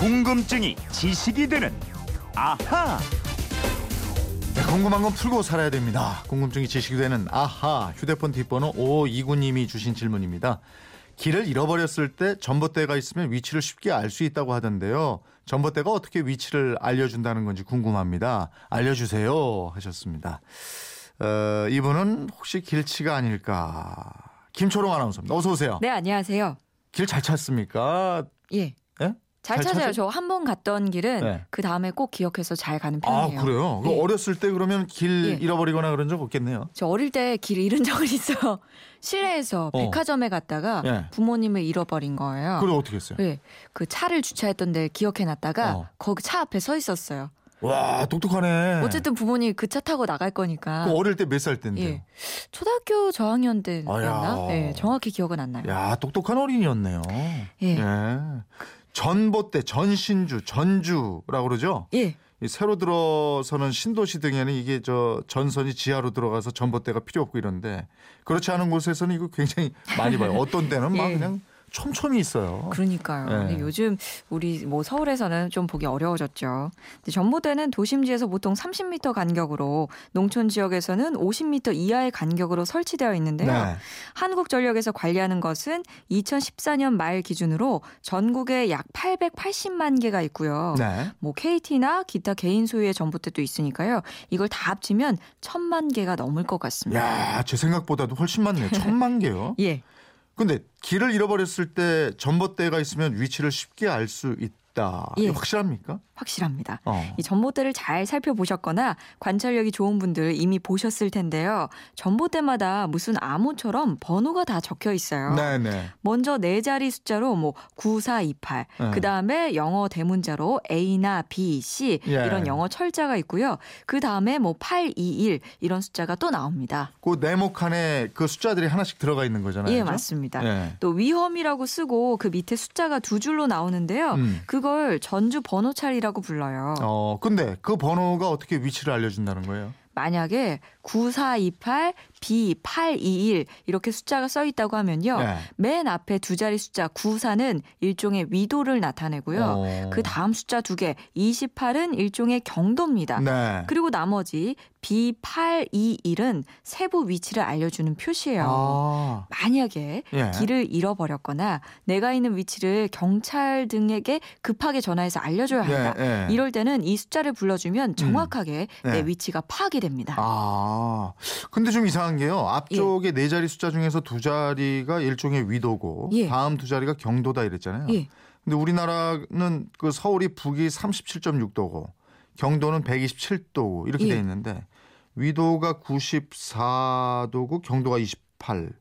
궁금증이 지식이 되는 아하. 네, 궁금한 건 풀고 살아야 됩니다. 궁금증이 지식이 되는 아하 휴대폰 뒷번호 5529님이 주신 질문입니다. 길을 잃어버렸을 때 전봇대가 있으면 위치를 쉽게 알 수 있다고 하던데요. 전봇대가 어떻게 위치를 알려준다는 건지 궁금합니다. 알려주세요 하셨습니다. 어, 이분은 혹시 길치가 아닐까? 김초롱 아나운서입니다. 어서 오세요. 네, 안녕하세요. 길 잘 찾습니까? 예. 예? 잘, 잘 찾아요. 찾아- 저한 번 갔던 길은 네. 그 다음에 꼭 기억해서 잘 가는 아 편이에요. 그래요? 그 예. 어렸을 때 그러면 길 예. 잃어버리거나 그런 적 없겠네요. 저 어릴 때 길 잃은 적은 있어요. 실내에서 어. 백화점에 갔다가 예. 부모님을 잃어버린 거예요. 그래 어떻게 했어요? 네, 그 차를 주차했던 데 기억해놨다가 어. 거기 차 앞에 서 있었어요. 와 똑똑하네. 어쨌든 부모님이 그차 타고 나갈 거니까. 그 어릴 때 몇 살 때인데요? 예. 초등학교 저학년. 때였나? 네, 정확히 기억은 안 나요. 야 똑똑한 어린이였네요. 예. 전봇대, 전신주, 전주라고 그러죠. 예. 이 새로 들어서는 신도시 등에는 이게 저 전선이 지하로 들어가서 전봇대가 필요 없고 이런데 그렇지 않은 곳에서는 이거 굉장히 많이 봐요. 어떤 때는 막 예. 그냥 촘촘히 있어요. 그러니까요. 예. 근데 요즘 우리 뭐 서울에서는 좀 보기 어려워졌죠. 근데 전봇대는 도심지에서 보통 30m 간격으로 농촌 지역에서는 50m 이하의 간격으로 설치되어 있는데요. 네. 한국전력에서 관리하는 것은 2014년 말 기준으로 전국에 약 880만 개가 있고요. 네. 뭐 KT나 기타 개인 소유의 전봇대도 있으니까요. 이걸 다 합치면 천만 개가 넘을 것 같습니다. 야, 제 생각보다도 훨씬 많네요. 천만 개요. 예. 근데 길을 잃어버렸을 때 전봇대가 있으면 위치를 쉽게 알 수 있다. 예. 이거 확실합니까? 확실합니다. 어. 이 전봇대를 잘 살펴보셨거나 관찰력이 좋은 분들 이미 보셨을 텐데요. 전봇대마다 무슨 암호처럼 번호가 다 적혀 있어요. 네네. 먼저 네 자리 숫자로 뭐 9428, 네. 그 다음에 영어 대문자로 A나 B, C 예. 이런 영어 철자가 있고요. 그 다음에 뭐 821 이런 숫자가 또 나옵니다. 그 네모 칸에 그 숫자들이 하나씩 들어가 있는 거잖아요. 예, 그죠? 맞습니다. 예. 또 위험이라고 쓰고 그 밑에 숫자가 두 줄로 나오는데요. 음. 그걸 전주 번호찰이라고 불러요. 어, 근데 그 번호가 어떻게 위치를 알려준다는 거예요? 만약에 9428 B821 이렇게 숫자가 써 있다고 하면요. 네. 맨 앞에 두 자리 숫자 94는 일종의 위도를 나타내고요. 어. 그 다음 숫자 두 개 28은 일종의 경도입니다. 네. 그리고 나머지 B821은 세부 위치를 알려주는 표시예요. 아, 만약에 예. 길을 잃어버렸거나 내가 있는 위치를 경찰 등에게 급하게 전화해서 알려줘야 한다. 예, 예. 이럴 때는 이 숫자를 불러주면 정확하게 네. 내 위치가 파악이 됩니다. 아, 근데 좀 이상한 게요. 앞쪽에 네 자리 숫자 중에서 두 자리가 일종의 위도고 예. 다음 두 자리가 경도다 이랬잖아요. 예. 근데 우리나라는 그 서울이 북이 37.6도고 경도는 127도고 이렇게 예. 돼 있는데 위도가 94도고 경도가 28.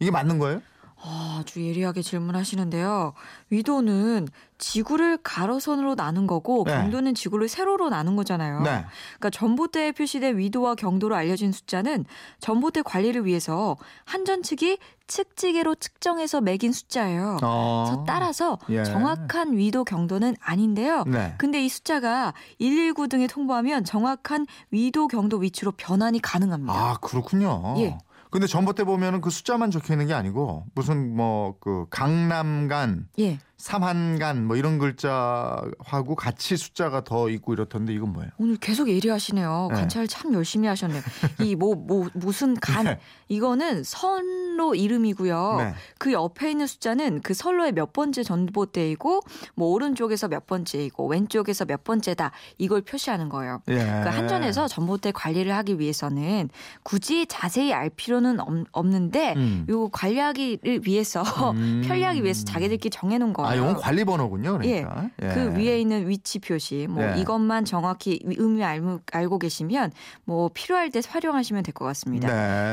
이게 맞는 거예요? 아, 아주 예리하게 질문하시는데요. 위도는 지구를 가로선으로 나눈 거고 네. 경도는 지구를 세로로 나눈 거잖아요. 네. 그러니까 전봇대에 표시된 위도와 경도로 알려진 숫자는 전봇대 관리를 위해서 한전 측이 측지계로 측정해서 매긴 숫자예요. 어. 그래서 따라서 예. 정확한 위도 경도는 아닌데요. 네. 근데 이 숫자가 119 등에 통보하면 정확한 위도 경도 위치로 변환이 가능합니다. 아, 그렇군요. 예. 근데 전봇대 보면은 그 숫자만 적혀 있는 게 아니고 무슨 뭐 그 강남간, 예. 삼한간 뭐 이런 글자하고 같이 숫자가 더 있고 이렇던데 이건 뭐예요? 오늘 계속 예리하시네요. 네. 관찰 참 열심히 하셨네요. 이 뭐 뭐 무슨 간 네. 이거는 선로 이름이고요. 네. 그 옆에 있는 숫자는 그 선로의 몇 번째 전봇대이고 뭐 오른쪽에서 몇 번째이고 왼쪽에서 몇 번째다 이걸 표시하는 거예요. 예. 그 한전에서 전봇대 관리를 하기 위해서는 굳이 자세히 알 필요는 없- 없는데 음. 요 관리하기를 위해서 음. 편리하기 위해서 자기들끼리 정해놓은 거예요. 아, 이건 관리 번호군요. 그러니까. 예. 그 위에 있는 위치 표시, 뭐 네. 이것만 정확히 의미 알고, 알고 계시면 뭐 필요할 때 활용하시면 될 것 같습니다.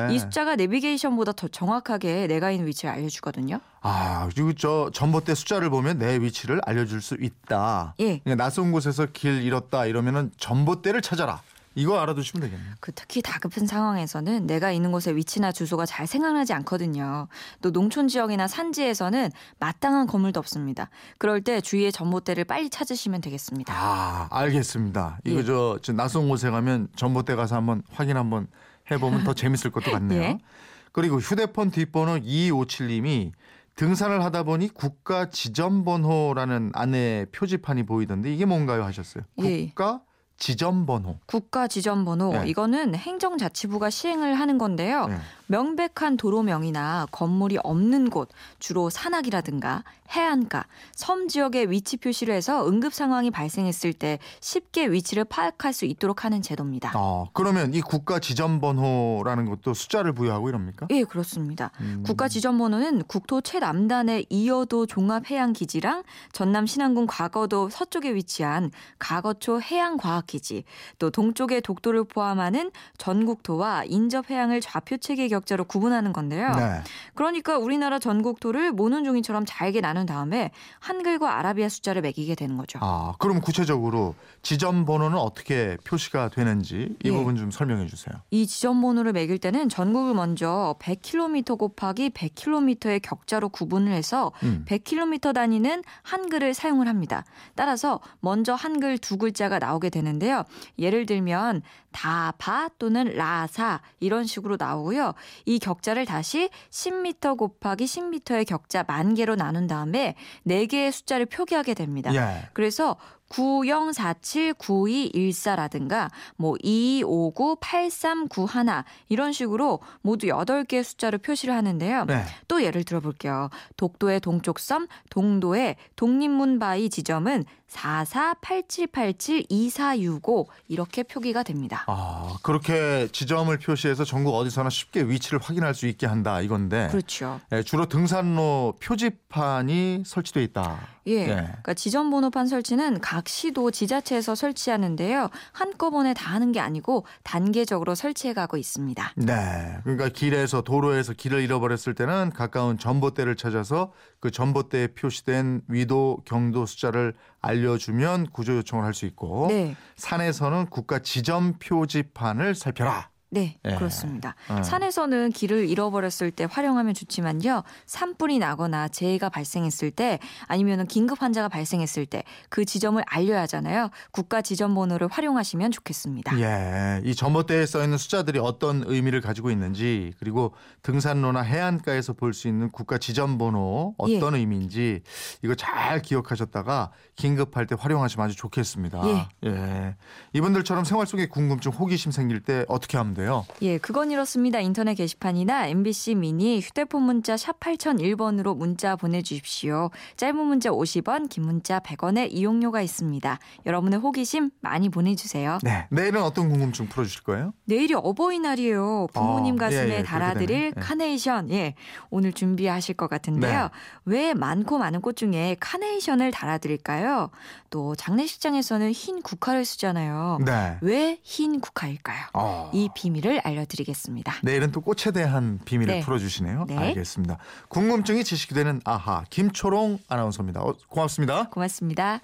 네. 이 숫자가 내비게이션보다 더 정확하게 내가 있는 위치를 알려주거든요. 아, 그리고 저 전봇대 숫자를 보면 내 위치를 알려줄 수 있다. 예. 그러니까 낯선 곳에서 길 잃었다 이러면은 전봇대를 찾아라. 이거 알아두시면 되겠네요. 그 특히 다급한 상황에서는 내가 있는 곳의 위치나 주소가 잘 생각나지 않거든요. 또 농촌 지역이나 산지에서는 마땅한 건물도 없습니다. 그럴 때 주위의 전봇대를 빨리 찾으시면 되겠습니다. 아, 알겠습니다. 이거 예. 저, 저 낯선 곳에 가면 전봇대 가서 한번 확인 한번 해보면 더 재밌을 것도 같네요. 예. 그리고 휴대폰 뒷번호 2257님이 등산을 하다 보니 국가 지점 번호라는 안내 표지판이 보이던데 이게 뭔가요 하셨어요? 예. 국가 지점번호. 국가 지점번호 네. 이거는 행정자치부가 시행을 하는 건데요. 네. 명백한 도로명이나 건물이 없는 곳, 주로 산악이라든가 해안가, 섬 지역의 위치 표시를 해서 응급 상황이 발생했을 때 쉽게 위치를 파악할 수 있도록 하는 제도입니다. 아, 그러면 이 국가 지점 번호라는 것도 숫자를 부여하고 이럽니까? 예, 그렇습니다. 음. 국가 지점 번호는 국토 최남단의 이어도 종합해양기지랑 전남 신안군 과거도 서쪽에 위치한 가거초 해양과학기지, 또 동쪽의 독도를 포함하는 전국토와 인접해양을 좌표 체계 격 자로 구분하는 건데요. 네. 그러니까 우리나라 전국토를 모는 종이처럼 잘게 나눈 다음에 한글과 아라비아 숫자를 매기게 되는 거죠. 아, 그럼 구체적으로 지점 번호는 어떻게 표시가 되는지 이 예. 부분 좀 설명해 주세요. 이 지점 번호를 매길 때는 전국을 먼저 100km 곱하기 100km의 격자로 구분을 해서 음. 100km 단위는 한글을 사용을 합니다. 따라서 먼저 한글 두 글자가 나오게 되는데요. 예를 들면 다바 또는 라사 이런 식으로 나오고요. 이 격자를 다시 10m 곱하기 10m의 격자 만 개로 나눈 다음에 네 개의 숫자를 표기하게 됩니다. 예. 그래서 90479214라든가 뭐22598391 이런 식으로 모두 8개의 숫자로 표시를 하는데요. 네. 또 예를 들어 볼게요. 독도의 동쪽 섬 동도의 독립문 바위 지점은 4487872465 이렇게 표기가 됩니다. 아, 그렇게 지점을 표시해서 전국 어디서나 쉽게 위치를 확인할 수 있게 한다 이건데. 그렇죠. 예, 주로 등산로 표지판이 설치돼 있다. 예. 예. 그러니까 지점 번호판 설치는 각 시도 지자체에서 설치하는데요. 한꺼번에 다 하는 게 아니고 단계적으로 설치해 가고 있습니다. 네. 그러니까 길에서 도로에서 길을 잃어버렸을 때는 가까운 전봇대를 찾아서 그 전봇대에 표시된 위도 경도 숫자를 알려주면 구조 요청을 할 수 있고 네. 산에서는 국가 지점 표지판을 살펴라. 네, 예. 그렇습니다. 음. 산에서는 길을 잃어버렸을 때 활용하면 좋지만요. 산불이 나거나 재해가 발생했을 때 아니면 긴급 환자가 발생했을 때 그 지점을 알려야 하잖아요. 국가 지점 번호를 활용하시면 좋겠습니다. 예, 이 전봇대에 써 있는 숫자들이 어떤 의미를 가지고 있는지 그리고 등산로나 해안가에서 볼 수 있는 국가 지점 번호 어떤 의미인지 이거 잘 기억하셨다가 긴급할 때 활용하시면 아주 좋겠습니다. 예. 예. 이분들처럼 생활 속에 궁금증, 호기심 생길 때 어떻게 하면 돼요? 예, 그건 이렇습니다. 인터넷 게시판이나 MBC 미니 휴대폰 문자 샵 8001번으로 문자 보내주십시오. 짧은 문자 50원, 긴 문자 100원의 이용료가 있습니다. 여러분의 호기심 많이 보내주세요. 네. 내일은 어떤 궁금증 풀어주실 거예요? 내일이 어버이날이에요. 부모님 어, 가슴에 예, 예, 달아드릴. 카네이션. 예. 오늘 준비하실 것 같은데요. 네. 왜 많고 많은 꽃 중에 카네이션을 달아드릴까요? 또 장례식장에서는 흰 국화를 쓰잖아요. 네. 왜 흰 국화일까요? 어. 이 비 밀을 알려드리겠습니다. 내일은 또 꽃에 대한 비밀을 네. 풀어주시네요. 네. 알겠습니다. 궁금증이 지식이 되는 아하 김초롱 아나운서입니다. 어, 고맙습니다. 고맙습니다.